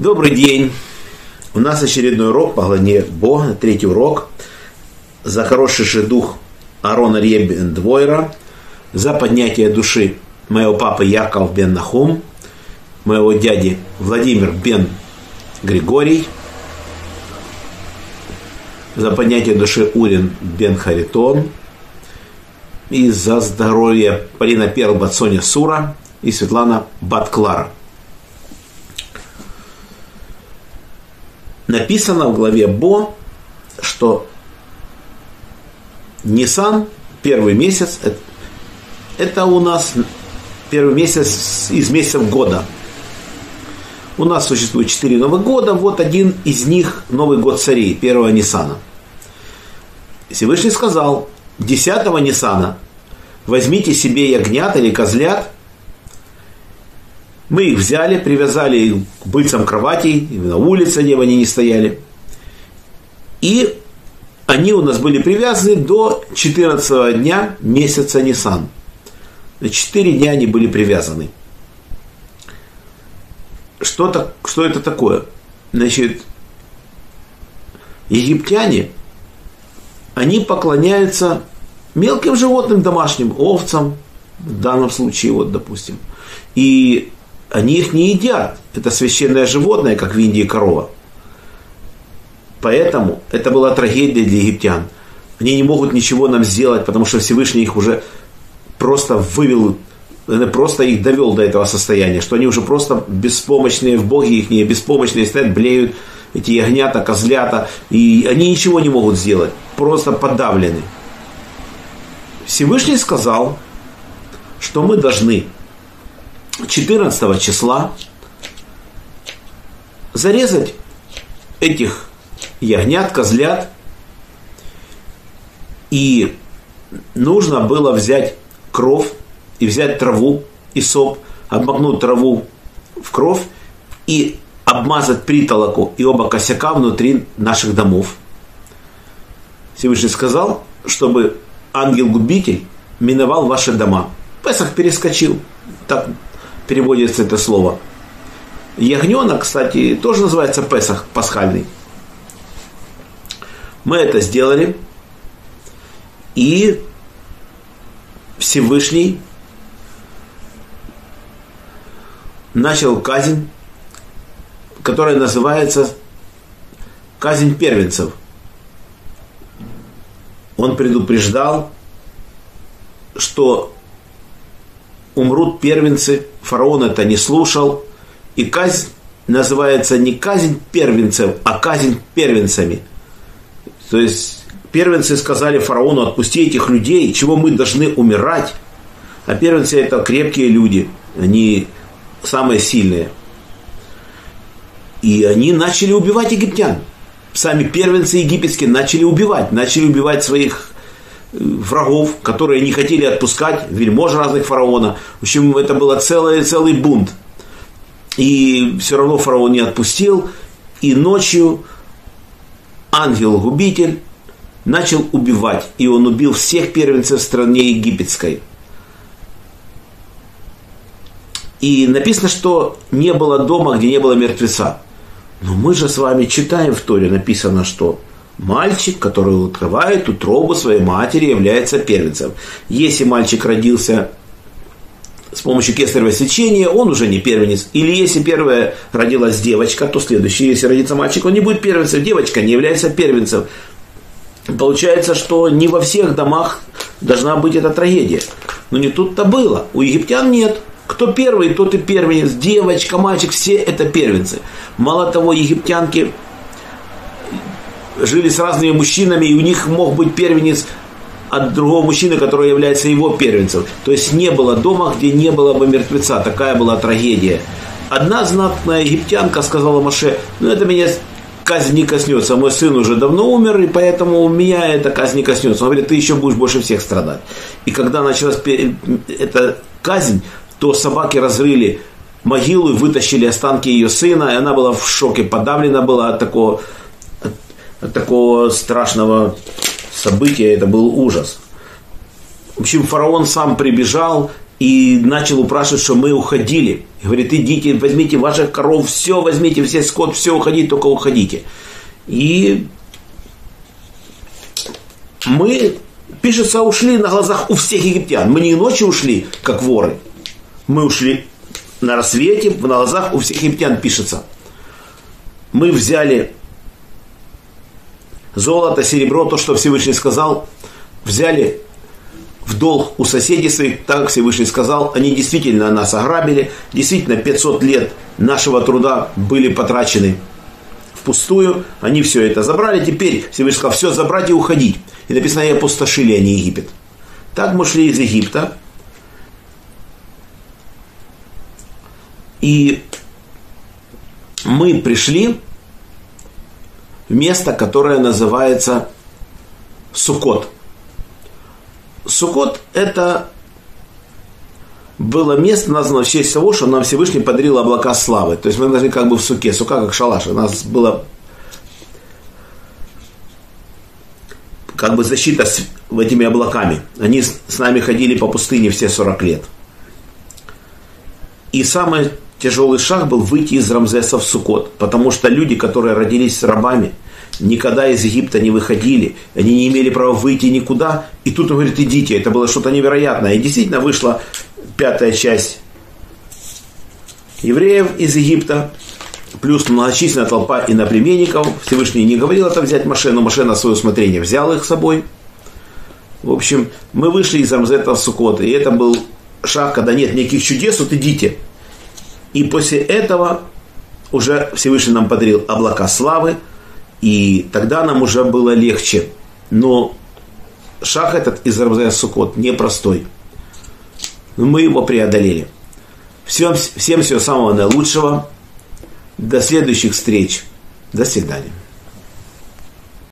Добрый день. У нас очередной урок по главе Бога, третий урок. За хороший же дух Арона Ребен Двойра, за поднятие души моего папы Яков бен Нахум, моего дяди Владимир бен Григорий, за поднятие души Урин бен Харитон, и за здоровье Полина Перл Батсоня Сура и Светлана Батклара. Написано в главе Бо, что Нисан, первый месяц, это, это у нас первый месяц из месяцев года. У нас существует четыре Новых года, вот один из них Новый год царей, первого Нисана. Всевышний сказал, 10 Нисана возьмите себе ягнят или козлят мы их взяли, привязали к быцам кроватей, на улице, где они не стояли. И они у нас были привязаны до 14 дня месяца Нисан. На 4 дня они были привязаны. Что, так, что это такое? Значит, египтяне, они поклоняются мелким животным домашним, овцам, в данном случае, вот, допустим. И они их не едят. Это священное животное, как в Индии корова. Поэтому это была трагедия для египтян. Они не могут ничего нам сделать, потому что Всевышний их уже просто вывел, просто их довел до этого состояния, что они уже просто беспомощные в Боге, их не беспомощные стоят, блеют, эти ягнята, козлята, и они ничего не могут сделать, просто подавлены. Всевышний сказал, что мы должны 14 числа зарезать этих ягнят, козлят. И нужно было взять кровь и взять траву и соп, обмакнуть траву в кровь и обмазать притолоку и оба косяка внутри наших домов. Всевышний сказал, чтобы ангел-губитель миновал ваши дома. Песах перескочил. Так переводится это слово. Ягненок, кстати, тоже называется Песах, пасхальный. Мы это сделали. И Всевышний начал казнь, которая называется казнь первенцев. Он предупреждал, что умрут первенцы, фараон это не слушал, и казнь называется не казнь первенцев, а казнь первенцами. То есть первенцы сказали фараону, отпусти этих людей, чего мы должны умирать. А первенцы это крепкие люди, они самые сильные. И они начали убивать египтян. Сами первенцы египетские начали убивать, начали убивать своих врагов, которые не хотели отпускать, вельмож разных фараона. В общем, это был целый, целый бунт. И все равно фараон не отпустил. И ночью ангел-губитель начал убивать. И он убил всех первенцев в стране египетской. И написано, что не было дома, где не было мертвеца. Но мы же с вами читаем в Торе, написано, что Мальчик, который открывает утробу своей матери, является первенцем. Если мальчик родился с помощью кесарево сечения, он уже не первенец. Или если первая родилась девочка, то следующий, если родится мальчик, он не будет первенцем. Девочка не является первенцем. Получается, что не во всех домах должна быть эта трагедия. Но не тут-то было. У египтян нет. Кто первый, тот и первенец. Девочка, мальчик, все это первенцы. Мало того, египтянки жили с разными мужчинами, и у них мог быть первенец от другого мужчины, который является его первенцем. То есть не было дома, где не было бы мертвеца. Такая была трагедия. Одна знатная египтянка сказала Маше, ну это меня казнь не коснется, мой сын уже давно умер, и поэтому у меня эта казнь не коснется. Он говорит, ты еще будешь больше всех страдать. И когда началась эта казнь, то собаки разрыли могилу и вытащили останки ее сына, и она была в шоке, подавлена была от такого от такого страшного события, это был ужас. В общем, фараон сам прибежал и начал упрашивать, что мы уходили. Говорит, идите, возьмите ваших коров, все возьмите, все скот, все уходите, только уходите. И мы, пишется, ушли на глазах у всех египтян. Мы не ночью ушли, как воры. Мы ушли на рассвете, на глазах у всех египтян пишется. Мы взяли золото, серебро, то, что Всевышний сказал, взяли в долг у соседей своих, так Всевышний сказал, они действительно нас ограбили, действительно 500 лет нашего труда были потрачены впустую, они все это забрали, теперь Всевышний сказал, все забрать и уходить. И написано, и опустошили они Египет. Так мы шли из Египта, и мы пришли место, которое называется Сукот. Сукот – это было место, названо в честь того, что нам Всевышний подарил облака славы. То есть мы должны как бы в суке. Сука как шалаш. У нас было как бы защита с этими облаками. Они с нами ходили по пустыне все 40 лет. И самый тяжелый шаг был выйти из Рамзеса в Сукот, потому что люди, которые родились рабами, никогда из Египта не выходили, они не имели права выйти никуда, и тут он говорит, идите, это было что-то невероятное. И действительно вышла пятая часть евреев из Египта, плюс многочисленная толпа иноплеменников. Всевышний не говорил это взять машину, машина на свое усмотрение взял их с собой. В общем, мы вышли из Амзета в Сукот, и это был шаг, когда нет никаких чудес, вот идите. И после этого уже Всевышний нам подарил облака славы, и тогда нам уже было легче. Но шаг этот из Рамзая Сукот непростой. Но мы его преодолели. Всем, всем всего самого наилучшего. До следующих встреч. До свидания.